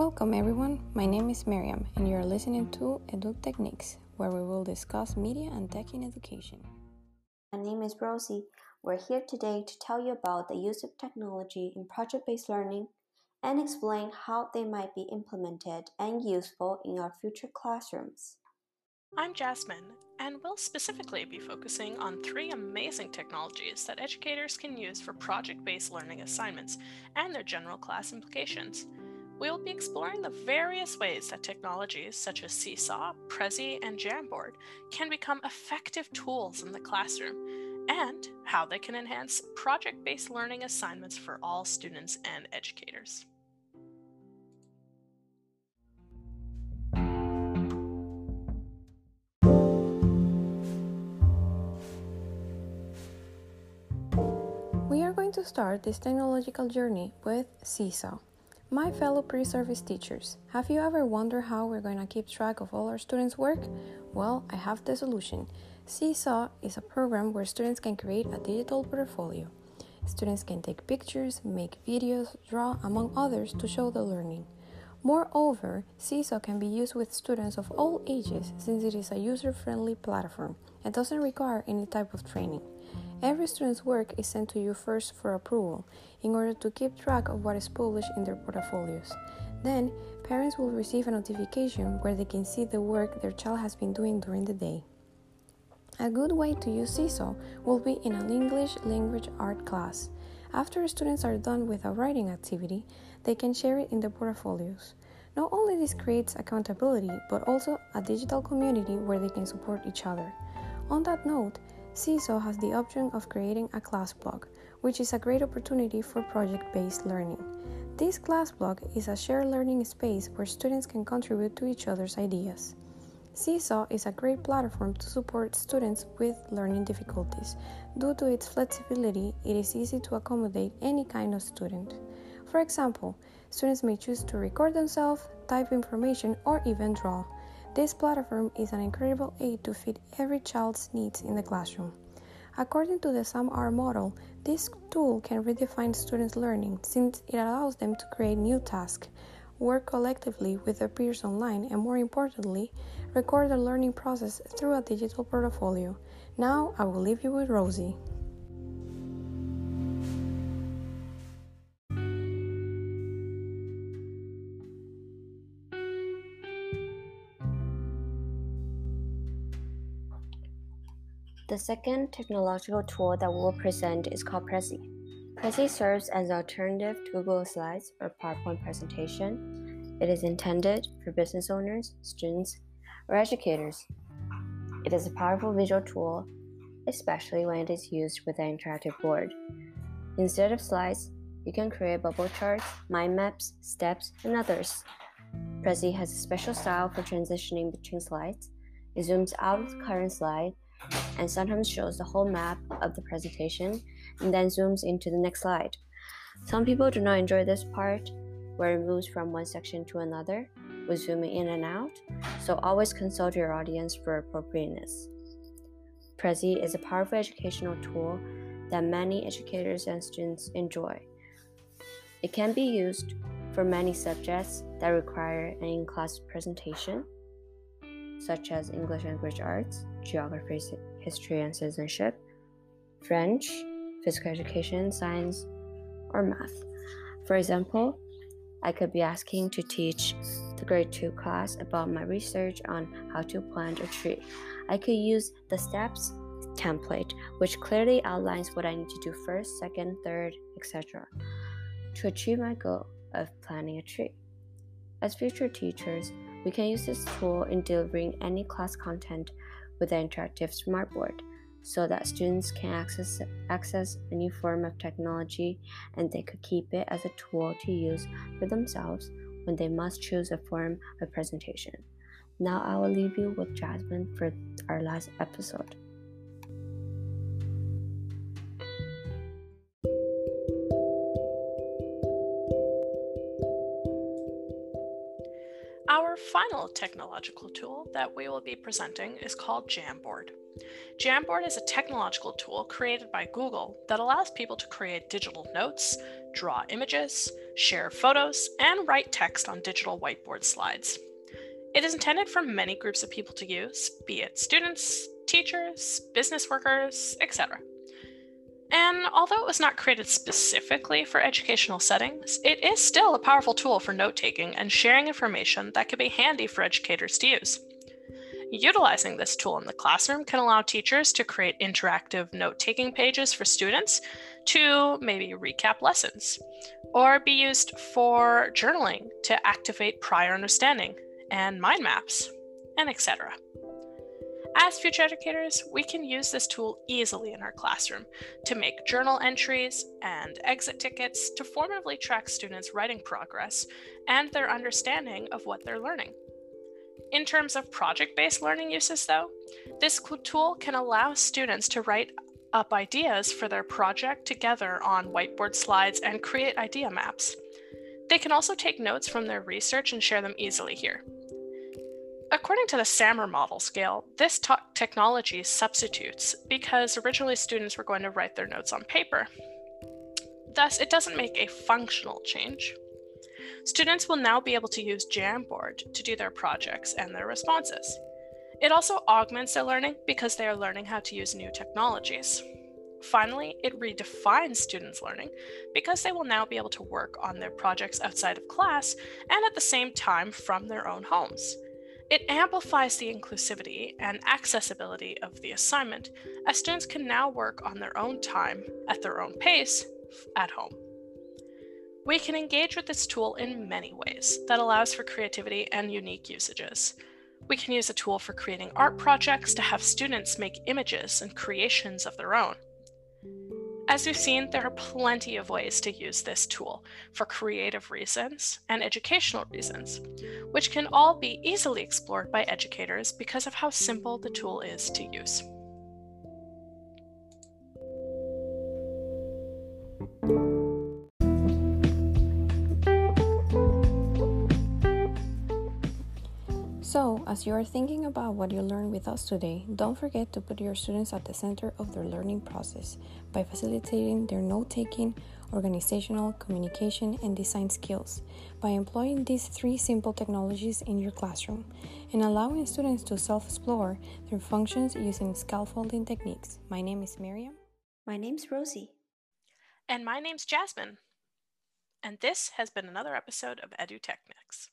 Welcome everyone, my name is Mariam and you're listening to Edu Techniques, where we will discuss media and tech in education. My name is Rosie. We're here today to tell you about the use of technology in project based learning and explain how they might be implemented and useful in our future classrooms. I'm Jazmine, and we'll specifically be focusing on three amazing technologies that educators can use for project based learning assignments and their general class implications we will be exploring the various ways that technologies such as Seesaw, Prezi, and Jamboard can become effective tools in the classroom, and how they can enhance project based learning assignments for all students and educators. We are going to start this technological journey with Seesaw. My fellow pre-service teachers, have you ever wondered how we're going to keep track of all our students' work? Well, I have the solution. Seesaw is a program where students can create a digital portfolio. Students can take pictures, make videos, draw, among others, to show the learning. Moreover, Seesaw can be used with students of all ages since it is a user friendly platform and doesn't require any type of training. Every student's work is sent to you first for approval in order to keep track of what is published in their portfolios. Then, parents will receive a notification where they can see the work their child has been doing during the day. A good way to use Seesaw will be in an English language art class. After students are done with a writing activity, they can share it in their portfolios. Not only this creates accountability, but also a digital community where they can support each other. On that note, Seesaw has the option of creating a class blog, which is a great opportunity for project based learning. This class blog is a shared learning space where students can contribute to each other's ideas. Seesaw is a great platform to support students with learning difficulties. Due to its flexibility, it is easy to accommodate any kind of student. For example, students may choose to record themselves, type information, or even draw. This platform is an incredible aid to fit every child's needs in the classroom. According to the SAMR model, this tool can redefine students' learning since it allows them to create new tasks, work collectively with their peers online, and more importantly, record the learning process through a digital portfolio. Now I will leave you with Rosie. The second technological tool that we will present is called Prezi. Prezi serves as an alternative to Google Slides or PowerPoint presentation. It is intended for business owners, students, or educators. It is a powerful visual tool, especially when it is used with an interactive board. Instead of slides, you can create bubble charts, mind maps, steps, and others. Prezi has a special style for transitioning between slides. It zooms out of the current slide and sometimes shows the whole map of the presentation and then zooms into the next slide. Some people do not enjoy this part where it moves from one section to another with zooming in and out, so always consult your audience for appropriateness. Prezi is a powerful educational tool that many educators and students enjoy. It can be used for many subjects that require an in class presentation, such as English language arts, geography, history and citizenship, French, physical education, science, or math. For example, I could be asking to teach the grade 2 class about my research on how to plant a tree. I could use the steps template, which clearly outlines what I need to do first, second, third, etc., to achieve my goal of planting a tree. As future teachers, we can use this tool in delivering any class content with an interactive smartboard so that students can access, access a new form of technology and they could keep it as a tool to use for themselves when they must choose a form of presentation. Now I will leave you with Jazmine for our last episode. Final technological tool that we will be presenting is called Jamboard. Jamboard is a technological tool created by Google that allows people to create digital notes, draw images, share photos, and write text on digital whiteboard slides. It is intended for many groups of people to use, be it students, teachers, business workers, etc. And although it was not created specifically for educational settings, it is still a powerful tool for note taking and sharing information that can be handy for educators to use. Utilizing this tool in the classroom can allow teachers to create interactive note taking pages for students to maybe recap lessons, or be used for journaling to activate prior understanding and mind maps, and etc. As future educators, we can use this tool easily in our classroom to make journal entries and exit tickets to formatively track students' writing progress and their understanding of what they're learning. In terms of project based learning uses, though, this tool can allow students to write up ideas for their project together on whiteboard slides and create idea maps. They can also take notes from their research and share them easily here. According to the SAMR model scale, this t- technology substitutes because originally students were going to write their notes on paper. Thus, it doesn't make a functional change. Students will now be able to use Jamboard to do their projects and their responses. It also augments their learning because they are learning how to use new technologies. Finally, it redefines students' learning because they will now be able to work on their projects outside of class and at the same time from their own homes. It amplifies the inclusivity and accessibility of the assignment, as students can now work on their own time, at their own pace, at home. We can engage with this tool in many ways that allows for creativity and unique usages. We can use a tool for creating art projects to have students make images and creations of their own. As we've seen, there are plenty of ways to use this tool for creative reasons and educational reasons, which can all be easily explored by educators because of how simple the tool is to use. As you are thinking about what you learned with us today, don't forget to put your students at the center of their learning process by facilitating their note taking, organizational, communication, and design skills by employing these three simple technologies in your classroom and allowing students to self explore their functions using scaffolding techniques. My name is Mariam. My name's Rosie. And my name's Jazmine. And this has been another episode of EduTechnics.